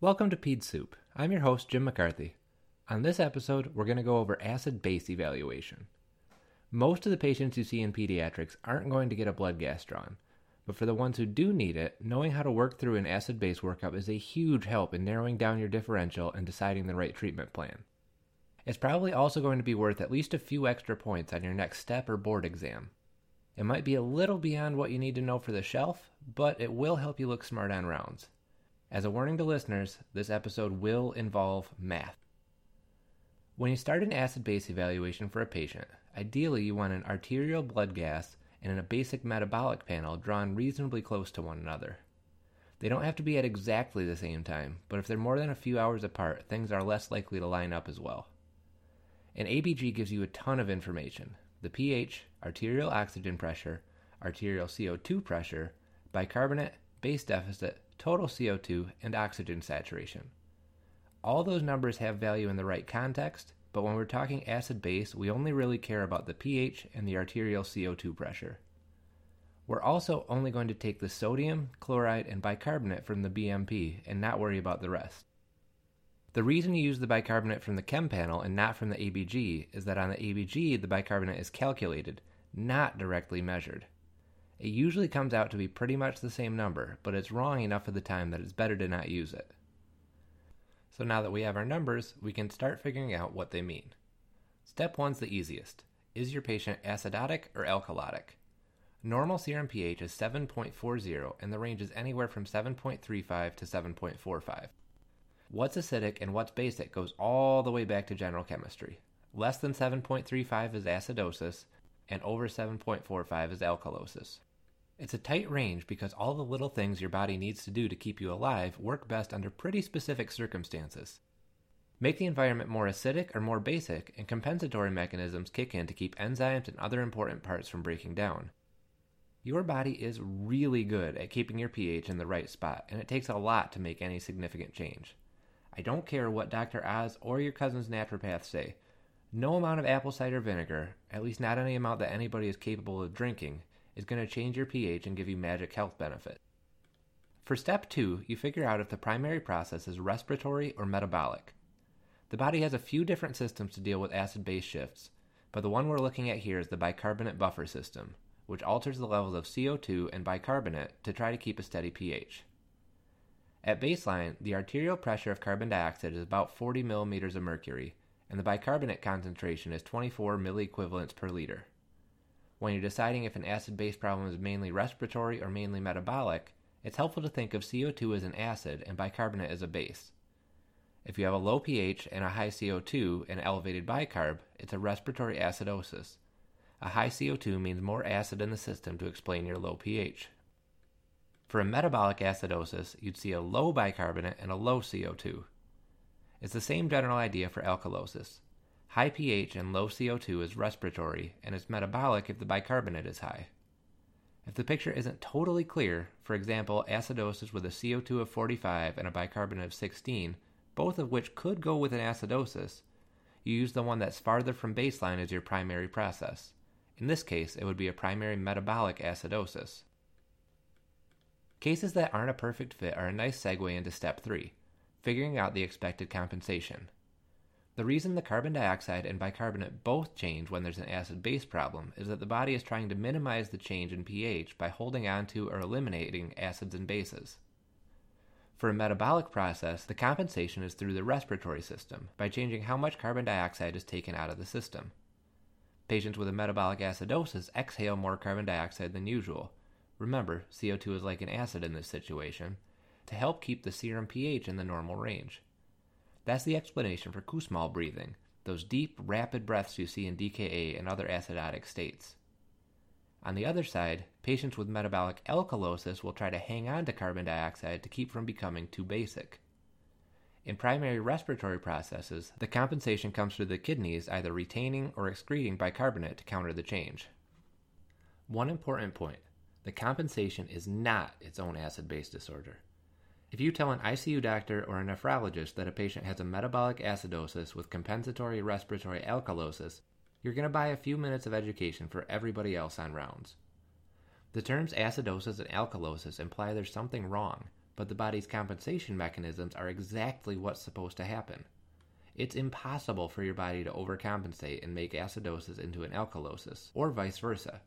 Welcome to Peds Soup. I'm your host, Jim McCarthy. On this episode, we're going to go over acid base evaluation. Most of the patients you see in pediatrics aren't going to get a blood gas drawn, but for the ones who do need it, knowing how to work through an acid base workup is a huge help in narrowing down your differential and deciding the right treatment plan. It's probably also going to be worth at least a few extra points on your next step or board exam. It might be a little beyond what you need to know for the shelf, but it will help you look smart on rounds. As a warning to listeners, this episode will involve math. When you start an acid base evaluation for a patient, ideally you want an arterial blood gas and a basic metabolic panel drawn reasonably close to one another. They don't have to be at exactly the same time, but if they're more than a few hours apart, things are less likely to line up as well. An ABG gives you a ton of information the pH, arterial oxygen pressure, arterial CO2 pressure, bicarbonate, base deficit, total CO2, and oxygen saturation. All those numbers have value in the right context, but when we're talking acid base, we only really care about the pH and the arterial CO2 pressure. We're also only going to take the sodium, chloride, and bicarbonate from the BMP and not worry about the rest. The reason you use the bicarbonate from the chem panel and not from the ABG is that on the ABG the bicarbonate is calculated, not directly measured. It usually comes out to be pretty much the same number, but it's wrong enough of the time that it's better to not use it. So now that we have our numbers, we can start figuring out what they mean. Step 1's the easiest. Is your patient acidotic or alkalotic? Normal serum pH is 7.40 and the range is anywhere from 7.35 to 7.45. What's acidic and what's basic goes all the way back to general chemistry. Less than 7.35 is acidosis, and over 7.45 is alkalosis. It's a tight range because all the little things your body needs to do to keep you alive work best under pretty specific circumstances. Make the environment more acidic or more basic, and compensatory mechanisms kick in to keep enzymes and other important parts from breaking down. Your body is really good at keeping your pH in the right spot, and it takes a lot to make any significant change. I don't care what Dr. Oz or your cousin's naturopath say. No amount of apple cider vinegar, at least not any amount that anybody is capable of drinking, is going to change your pH and give you magic health benefit. For step two, you figure out if the primary process is respiratory or metabolic. The body has a few different systems to deal with acid base shifts, but the one we're looking at here is the bicarbonate buffer system, which alters the levels of CO2 and bicarbonate to try to keep a steady pH. At baseline, the arterial pressure of carbon dioxide is about 40 millimeters of mercury, and the bicarbonate concentration is 24 milliequivalents per liter. When you're deciding if an acid base problem is mainly respiratory or mainly metabolic, it's helpful to think of CO2 as an acid and bicarbonate as a base. If you have a low pH and a high CO2 and elevated bicarb, it's a respiratory acidosis. A high CO2 means more acid in the system to explain your low pH. For a metabolic acidosis, you'd see a low bicarbonate and a low CO2. It's the same general idea for alkalosis. High pH and low CO2 is respiratory and is metabolic if the bicarbonate is high. If the picture isn't totally clear, for example, acidosis with a CO2 of 45 and a bicarbonate of 16, both of which could go with an acidosis, you use the one that's farther from baseline as your primary process. In this case, it would be a primary metabolic acidosis. Cases that aren't a perfect fit are a nice segue into step 3 figuring out the expected compensation. The reason the carbon dioxide and bicarbonate both change when there's an acid base problem is that the body is trying to minimize the change in pH by holding on to or eliminating acids and bases. For a metabolic process, the compensation is through the respiratory system by changing how much carbon dioxide is taken out of the system. Patients with a metabolic acidosis exhale more carbon dioxide than usual, remember, CO2 is like an acid in this situation, to help keep the serum pH in the normal range. That's the explanation for Kussmaul breathing, those deep, rapid breaths you see in DKA and other acidotic states. On the other side, patients with metabolic alkalosis will try to hang on to carbon dioxide to keep from becoming too basic. In primary respiratory processes, the compensation comes through the kidneys either retaining or excreting bicarbonate to counter the change. One important point the compensation is not its own acid base disorder. If you tell an ICU doctor or a nephrologist that a patient has a metabolic acidosis with compensatory respiratory alkalosis, you're going to buy a few minutes of education for everybody else on rounds. The terms acidosis and alkalosis imply there's something wrong, but the body's compensation mechanisms are exactly what's supposed to happen. It's impossible for your body to overcompensate and make acidosis into an alkalosis, or vice versa.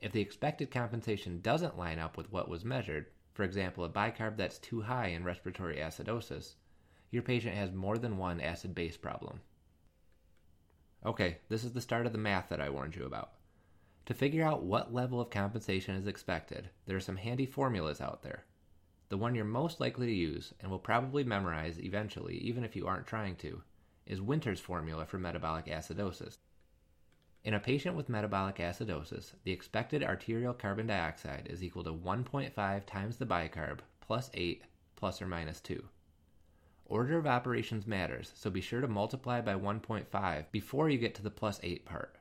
If the expected compensation doesn't line up with what was measured, for example, a bicarb that's too high in respiratory acidosis, your patient has more than one acid base problem. Okay, this is the start of the math that I warned you about. To figure out what level of compensation is expected, there are some handy formulas out there. The one you're most likely to use, and will probably memorize eventually, even if you aren't trying to, is Winter's formula for metabolic acidosis. In a patient with metabolic acidosis, the expected arterial carbon dioxide is equal to 1.5 times the bicarb plus 8 plus or minus 2. Order of operations matters, so be sure to multiply by 1.5 before you get to the plus 8 part.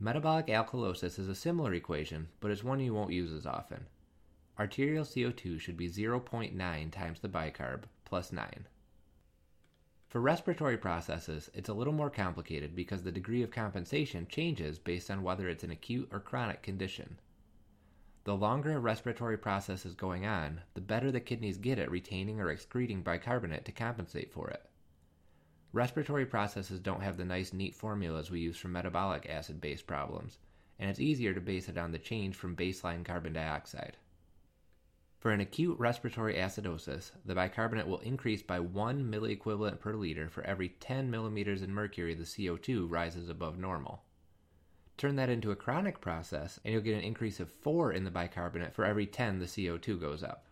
Metabolic alkalosis is a similar equation, but it's one you won't use as often. Arterial CO2 should be 0.9 times the bicarb plus 9. For respiratory processes, it's a little more complicated because the degree of compensation changes based on whether it's an acute or chronic condition. The longer a respiratory process is going on, the better the kidneys get at retaining or excreting bicarbonate to compensate for it. Respiratory processes don't have the nice, neat formulas we use for metabolic acid base problems, and it's easier to base it on the change from baseline carbon dioxide. For an acute respiratory acidosis, the bicarbonate will increase by 1 milliequivalent per liter for every 10 millimeters in mercury the CO2 rises above normal. Turn that into a chronic process, and you'll get an increase of 4 in the bicarbonate for every 10 the CO2 goes up.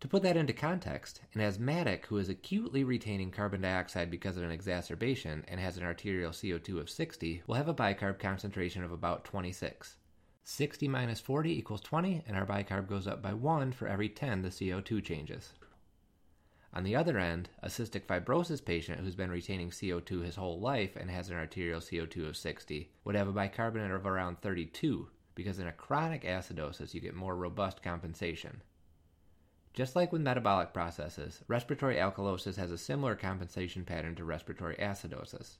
To put that into context, an asthmatic who is acutely retaining carbon dioxide because of an exacerbation and has an arterial CO2 of 60 will have a bicarb concentration of about 26. 60 minus 40 equals 20, and our bicarb goes up by 1 for every 10 the CO2 changes. On the other end, a cystic fibrosis patient who's been retaining CO2 his whole life and has an arterial CO2 of 60 would have a bicarbonate of around 32, because in a chronic acidosis you get more robust compensation. Just like with metabolic processes, respiratory alkalosis has a similar compensation pattern to respiratory acidosis.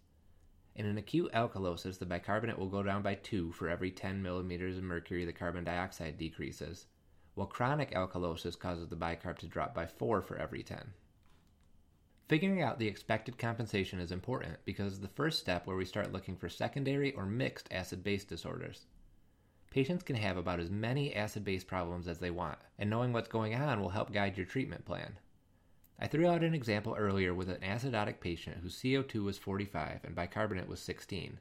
In an acute alkalosis, the bicarbonate will go down by 2 for every 10 millimeters of mercury the carbon dioxide decreases, while chronic alkalosis causes the bicarb to drop by 4 for every 10. Figuring out the expected compensation is important because the first step where we start looking for secondary or mixed acid base disorders. Patients can have about as many acid base problems as they want, and knowing what's going on will help guide your treatment plan. I threw out an example earlier with an acidotic patient whose CO2 was 45 and bicarbonate was 16.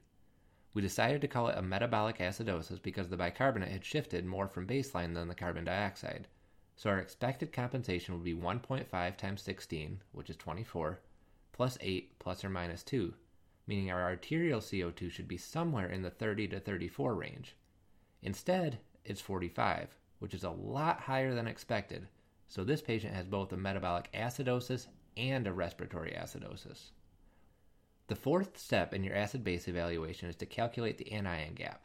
We decided to call it a metabolic acidosis because the bicarbonate had shifted more from baseline than the carbon dioxide. So our expected compensation would be 1.5 times 16, which is 24, plus 8 plus or minus 2, meaning our arterial CO2 should be somewhere in the 30 to 34 range. Instead, it's 45, which is a lot higher than expected so this patient has both a metabolic acidosis and a respiratory acidosis. The fourth step in your acid base evaluation is to calculate the anion gap.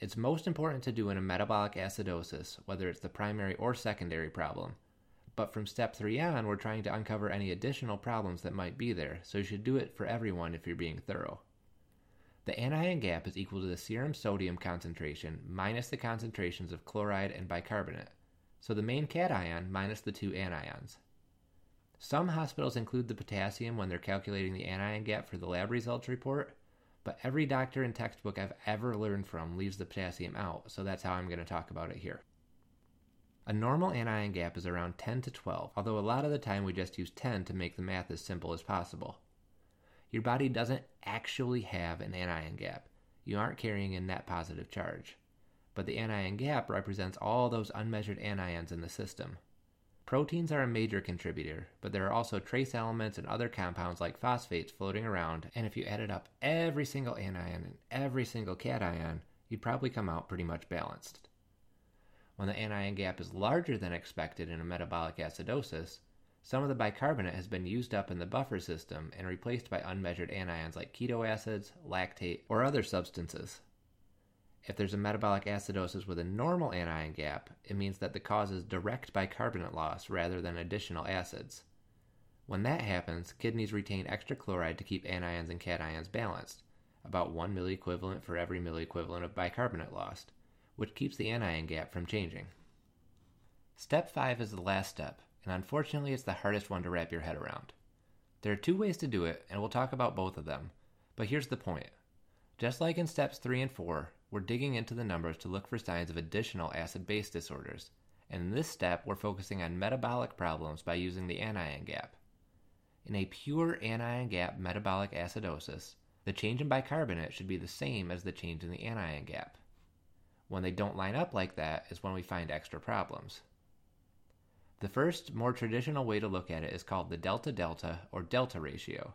It's most important to do in a metabolic acidosis, whether it's the primary or secondary problem. But from step 3 on, we're trying to uncover any additional problems that might be there, so you should do it for everyone if you're being thorough. The anion gap is equal to the serum sodium concentration minus the concentrations of chloride and bicarbonate so the main cation minus the two anions. Some hospitals include the potassium when they're calculating the anion gap for the lab results report, but every doctor and textbook I've ever learned from leaves the potassium out, so that's how I'm going to talk about it here. A normal anion gap is around 10 to 12, although a lot of the time we just use 10 to make the math as simple as possible. Your body doesn't actually have an anion gap. You aren't carrying a net positive charge but the anion gap represents all those unmeasured anions in the system. Proteins are a major contributor, but there are also trace elements and other compounds like phosphates floating around, and if you added up every single anion and every single cation, you'd probably come out pretty much balanced. When the anion gap is larger than expected in a metabolic acidosis, some of the bicarbonate has been used up in the buffer system and replaced by unmeasured anions like keto acids, lactate, or other substances. If there's a metabolic acidosis with a normal anion gap, it means that the cause is direct bicarbonate loss rather than additional acids. When that happens, kidneys retain extra chloride to keep anions and cations balanced, about 1 milliequivalent for every milliequivalent of bicarbonate lost, which keeps the anion gap from changing. Step 5 is the last step, and unfortunately it's the hardest one to wrap your head around. There are two ways to do it, and we'll talk about both of them, but here's the point. Just like in steps 3 and 4, we're digging into the numbers to look for signs of additional acid base disorders, and in this step we're focusing on metabolic problems by using the anion gap. In a pure anion gap metabolic acidosis, the change in bicarbonate should be the same as the change in the anion gap. When they don't line up like that is when we find extra problems. The first, more traditional way to look at it is called the delta delta or delta ratio.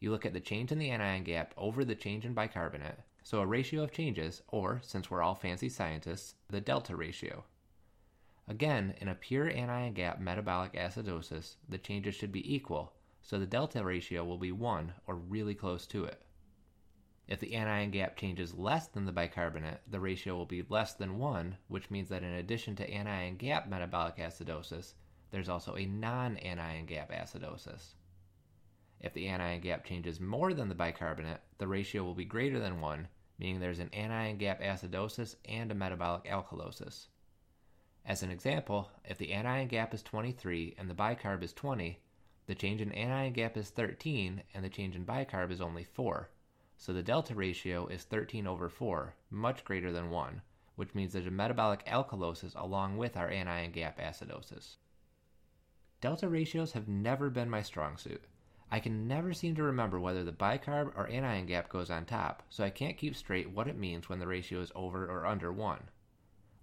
You look at the change in the anion gap over the change in bicarbonate, so a ratio of changes, or, since we're all fancy scientists, the delta ratio. Again, in a pure anion gap metabolic acidosis, the changes should be equal, so the delta ratio will be 1 or really close to it. If the anion gap changes less than the bicarbonate, the ratio will be less than 1, which means that in addition to anion gap metabolic acidosis, there's also a non anion gap acidosis. If the anion gap changes more than the bicarbonate, the ratio will be greater than 1, meaning there's an anion gap acidosis and a metabolic alkalosis. As an example, if the anion gap is 23 and the bicarb is 20, the change in anion gap is 13 and the change in bicarb is only 4. So the delta ratio is 13 over 4, much greater than 1, which means there's a metabolic alkalosis along with our anion gap acidosis. Delta ratios have never been my strong suit. I can never seem to remember whether the bicarb or anion gap goes on top, so I can't keep straight what it means when the ratio is over or under 1.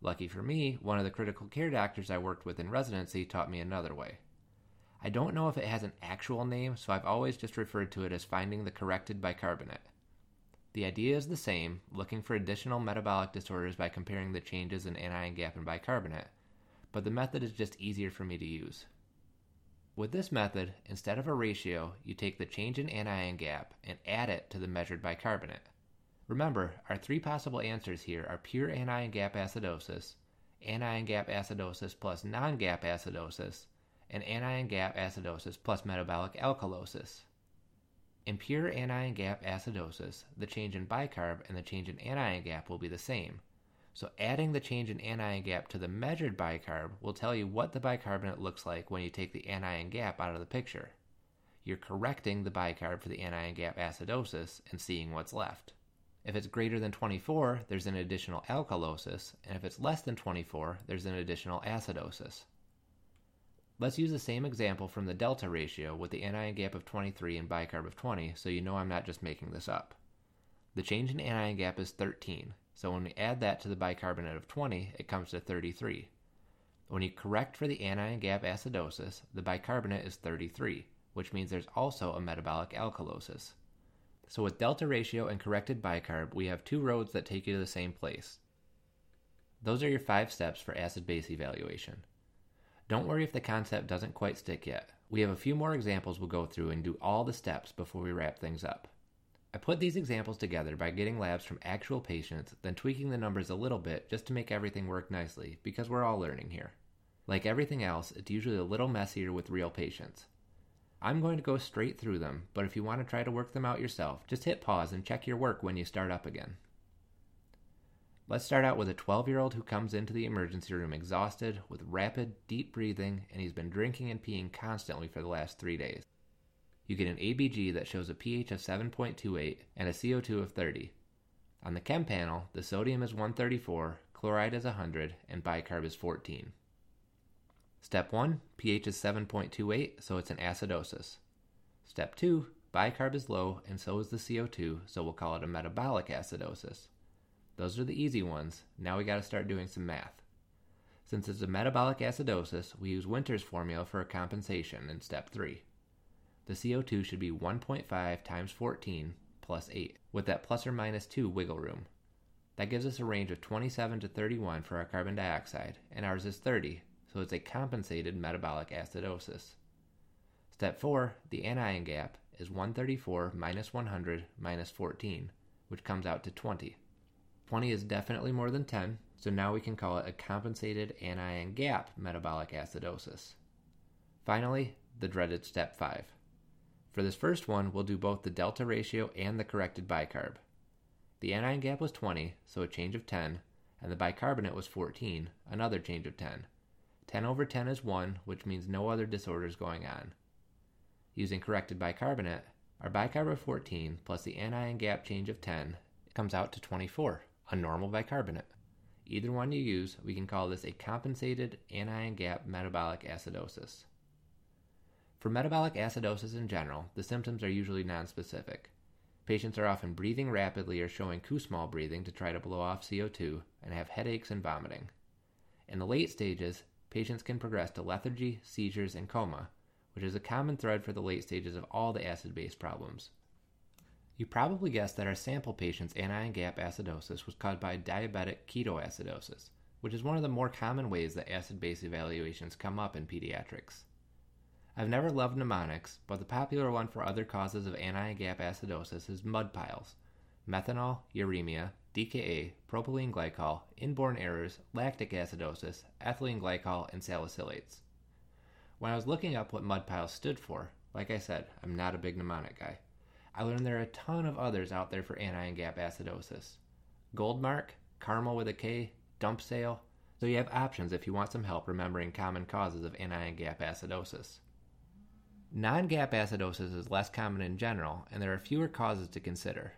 Lucky for me, one of the critical care doctors I worked with in residency taught me another way. I don't know if it has an actual name, so I've always just referred to it as finding the corrected bicarbonate. The idea is the same, looking for additional metabolic disorders by comparing the changes in anion gap and bicarbonate, but the method is just easier for me to use. With this method, instead of a ratio, you take the change in anion gap and add it to the measured bicarbonate. Remember, our three possible answers here are pure anion gap acidosis, anion gap acidosis plus non gap acidosis, and anion gap acidosis plus metabolic alkalosis. In pure anion gap acidosis, the change in bicarb and the change in anion gap will be the same. So adding the change in anion gap to the measured bicarb will tell you what the bicarbonate looks like when you take the anion gap out of the picture. You're correcting the bicarb for the anion gap acidosis and seeing what's left. If it's greater than 24, there's an additional alkalosis, and if it's less than 24, there's an additional acidosis. Let's use the same example from the delta ratio with the anion gap of 23 and bicarb of 20 so you know I'm not just making this up. The change in anion gap is 13, so when we add that to the bicarbonate of 20, it comes to 33. When you correct for the anion gap acidosis, the bicarbonate is 33, which means there's also a metabolic alkalosis. So with delta ratio and corrected bicarb, we have two roads that take you to the same place. Those are your five steps for acid base evaluation. Don't worry if the concept doesn't quite stick yet. We have a few more examples we'll go through and do all the steps before we wrap things up. I put these examples together by getting labs from actual patients, then tweaking the numbers a little bit just to make everything work nicely, because we're all learning here. Like everything else, it's usually a little messier with real patients. I'm going to go straight through them, but if you want to try to work them out yourself, just hit pause and check your work when you start up again. Let's start out with a 12 year old who comes into the emergency room exhausted, with rapid, deep breathing, and he's been drinking and peeing constantly for the last three days. You get an ABG that shows a pH of 7.28 and a CO2 of 30. On the chem panel, the sodium is 134, chloride is 100, and bicarb is 14. Step 1 pH is 7.28, so it's an acidosis. Step 2 bicarb is low, and so is the CO2, so we'll call it a metabolic acidosis. Those are the easy ones. Now we got to start doing some math. Since it's a metabolic acidosis, we use Winter's formula for a compensation in step 3. The CO2 should be 1.5 times 14 plus 8, with that plus or minus 2 wiggle room. That gives us a range of 27 to 31 for our carbon dioxide, and ours is 30, so it's a compensated metabolic acidosis. Step 4, the anion gap, is 134 minus 100 minus 14, which comes out to 20. 20 is definitely more than 10, so now we can call it a compensated anion gap metabolic acidosis. Finally, the dreaded step 5. For this first one, we'll do both the delta ratio and the corrected bicarb. The anion gap was 20, so a change of 10, and the bicarbonate was 14, another change of 10. 10 over 10 is 1, which means no other disorders going on. Using corrected bicarbonate, our bicarb of 14 plus the anion gap change of 10 comes out to 24, a normal bicarbonate. Either one you use, we can call this a compensated anion gap metabolic acidosis. For metabolic acidosis in general, the symptoms are usually nonspecific. Patients are often breathing rapidly or showing Kussmaul breathing to try to blow off CO2 and have headaches and vomiting. In the late stages, patients can progress to lethargy, seizures, and coma, which is a common thread for the late stages of all the acid base problems. You probably guessed that our sample patient's anion gap acidosis was caused by diabetic ketoacidosis, which is one of the more common ways that acid base evaluations come up in pediatrics. I've never loved mnemonics, but the popular one for other causes of anion gap acidosis is mud piles methanol, uremia, DKA, propylene glycol, inborn errors, lactic acidosis, ethylene glycol, and salicylates. When I was looking up what mud piles stood for, like I said, I'm not a big mnemonic guy. I learned there are a ton of others out there for anion gap acidosis. Goldmark, Carmel with a K, Dump Sale, so you have options if you want some help remembering common causes of anion gap acidosis. Non gap acidosis is less common in general, and there are fewer causes to consider.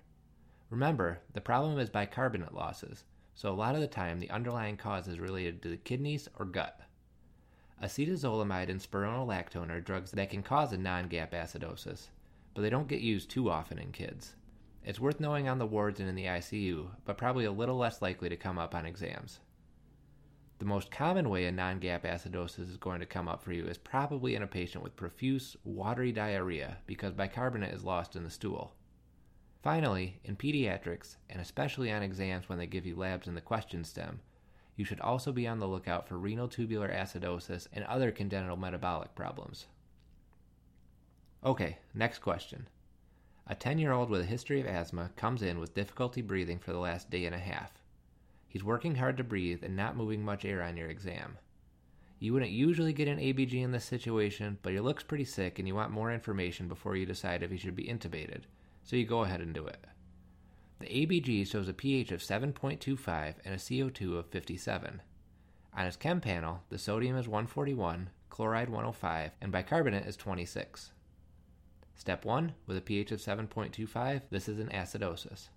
Remember, the problem is bicarbonate losses, so a lot of the time the underlying cause is related to the kidneys or gut. Acetazolamide and spironolactone are drugs that can cause a non gap acidosis, but they don't get used too often in kids. It's worth knowing on the wards and in the ICU, but probably a little less likely to come up on exams. The most common way a non gap acidosis is going to come up for you is probably in a patient with profuse, watery diarrhea because bicarbonate is lost in the stool. Finally, in pediatrics, and especially on exams when they give you labs in the question stem, you should also be on the lookout for renal tubular acidosis and other congenital metabolic problems. Okay, next question. A 10 year old with a history of asthma comes in with difficulty breathing for the last day and a half. He's working hard to breathe and not moving much air on your exam. You wouldn't usually get an ABG in this situation, but he looks pretty sick and you want more information before you decide if he should be intubated, so you go ahead and do it. The ABG shows a pH of 7.25 and a CO2 of 57. On his chem panel, the sodium is 141, chloride 105, and bicarbonate is 26. Step 1, with a pH of 7.25, this is an acidosis.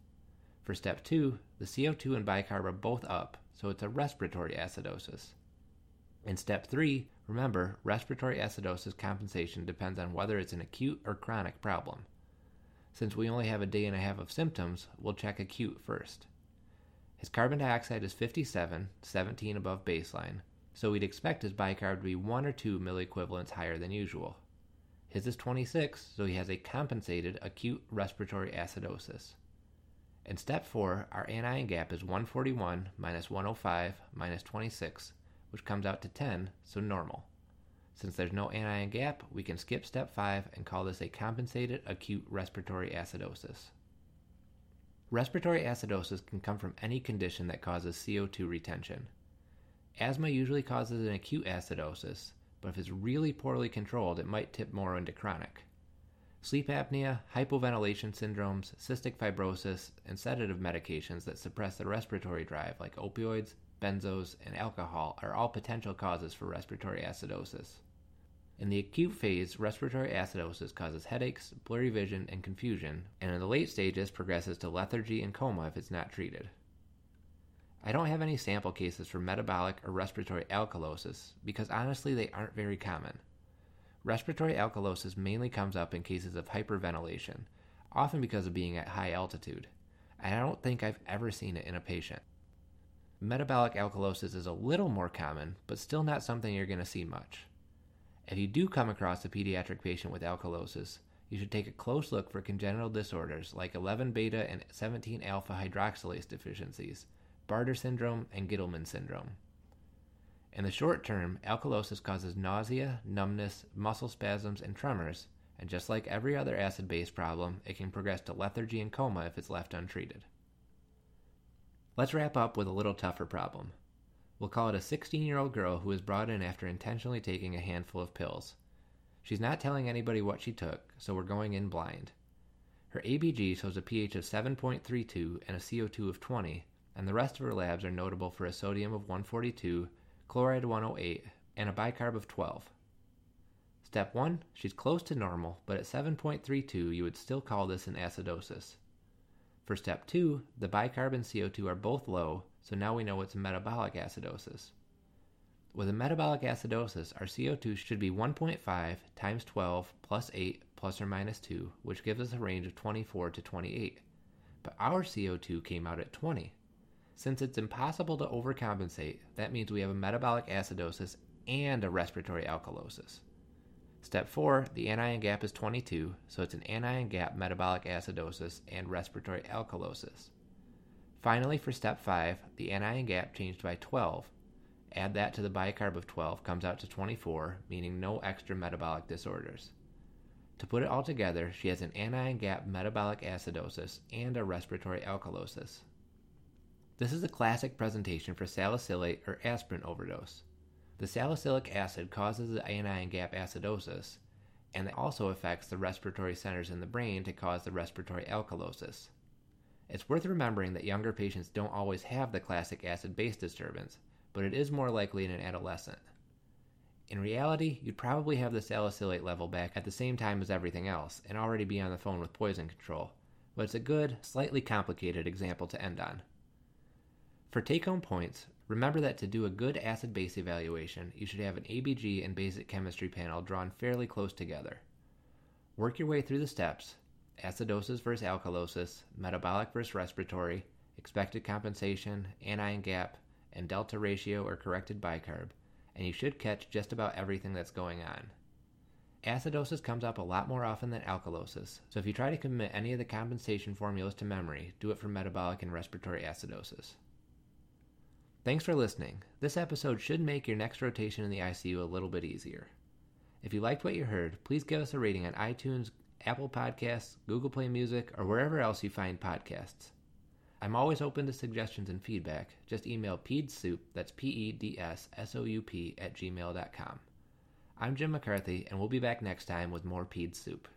For step 2, the CO2 and bicarb are both up, so it's a respiratory acidosis. In step 3, remember, respiratory acidosis compensation depends on whether it's an acute or chronic problem. Since we only have a day and a half of symptoms, we'll check acute first. His carbon dioxide is 57, 17 above baseline, so we'd expect his bicarb to be 1 or 2 milliequivalents higher than usual. His is 26, so he has a compensated acute respiratory acidosis. In step 4, our anion gap is 141 minus 105 minus 26, which comes out to 10, so normal. Since there's no anion gap, we can skip step 5 and call this a compensated acute respiratory acidosis. Respiratory acidosis can come from any condition that causes CO2 retention. Asthma usually causes an acute acidosis, but if it's really poorly controlled, it might tip more into chronic. Sleep apnea, hypoventilation syndromes, cystic fibrosis, and sedative medications that suppress the respiratory drive, like opioids, benzos, and alcohol, are all potential causes for respiratory acidosis. In the acute phase, respiratory acidosis causes headaches, blurry vision, and confusion, and in the late stages progresses to lethargy and coma if it's not treated. I don't have any sample cases for metabolic or respiratory alkalosis because honestly they aren't very common. Respiratory alkalosis mainly comes up in cases of hyperventilation, often because of being at high altitude, and I don't think I've ever seen it in a patient. Metabolic alkalosis is a little more common, but still not something you're going to see much. If you do come across a pediatric patient with alkalosis, you should take a close look for congenital disorders like 11 beta and 17 alpha hydroxylase deficiencies, Bartter syndrome, and Gitelman syndrome. In the short term, alkalosis causes nausea, numbness, muscle spasms, and tremors, and just like every other acid base problem, it can progress to lethargy and coma if it's left untreated. Let's wrap up with a little tougher problem. We'll call it a 16 year old girl who was brought in after intentionally taking a handful of pills. She's not telling anybody what she took, so we're going in blind. Her ABG shows a pH of 7.32 and a CO2 of 20, and the rest of her labs are notable for a sodium of 142, chloride 108, and a bicarb of 12. Step 1, she's close to normal, but at 7.32 you would still call this an acidosis. For step 2, the bicarb and CO2 are both low, so now we know it's a metabolic acidosis. With a metabolic acidosis, our CO2 should be 1.5 times 12 plus 8 plus or minus 2, which gives us a range of 24 to 28. But our CO2 came out at 20. Since it's impossible to overcompensate, that means we have a metabolic acidosis and a respiratory alkalosis. Step 4, the anion gap is 22, so it's an anion gap metabolic acidosis and respiratory alkalosis. Finally, for step 5, the anion gap changed by 12, Add that to the bicarb of 12 comes out to 24, meaning no extra metabolic disorders. To put it all together, she has an anion gap metabolic acidosis and a respiratory alkalosis. This is a classic presentation for salicylate or aspirin overdose. The salicylic acid causes the anion gap acidosis, and it also affects the respiratory centers in the brain to cause the respiratory alkalosis. It's worth remembering that younger patients don't always have the classic acid base disturbance, but it is more likely in an adolescent. In reality, you'd probably have the salicylate level back at the same time as everything else and already be on the phone with poison control, but it's a good, slightly complicated example to end on. For take home points, remember that to do a good acid base evaluation, you should have an ABG and basic chemistry panel drawn fairly close together. Work your way through the steps acidosis versus alkalosis, metabolic versus respiratory, expected compensation, anion gap, and delta ratio or corrected bicarb, and you should catch just about everything that's going on. Acidosis comes up a lot more often than alkalosis, so if you try to commit any of the compensation formulas to memory, do it for metabolic and respiratory acidosis. Thanks for listening. This episode should make your next rotation in the ICU a little bit easier. If you liked what you heard, please give us a rating on iTunes, Apple Podcasts, Google Play Music, or wherever else you find podcasts. I'm always open to suggestions and feedback. Just email pedssoup, that's P E D S S O U P, at gmail.com. I'm Jim McCarthy, and we'll be back next time with more Peds Soup.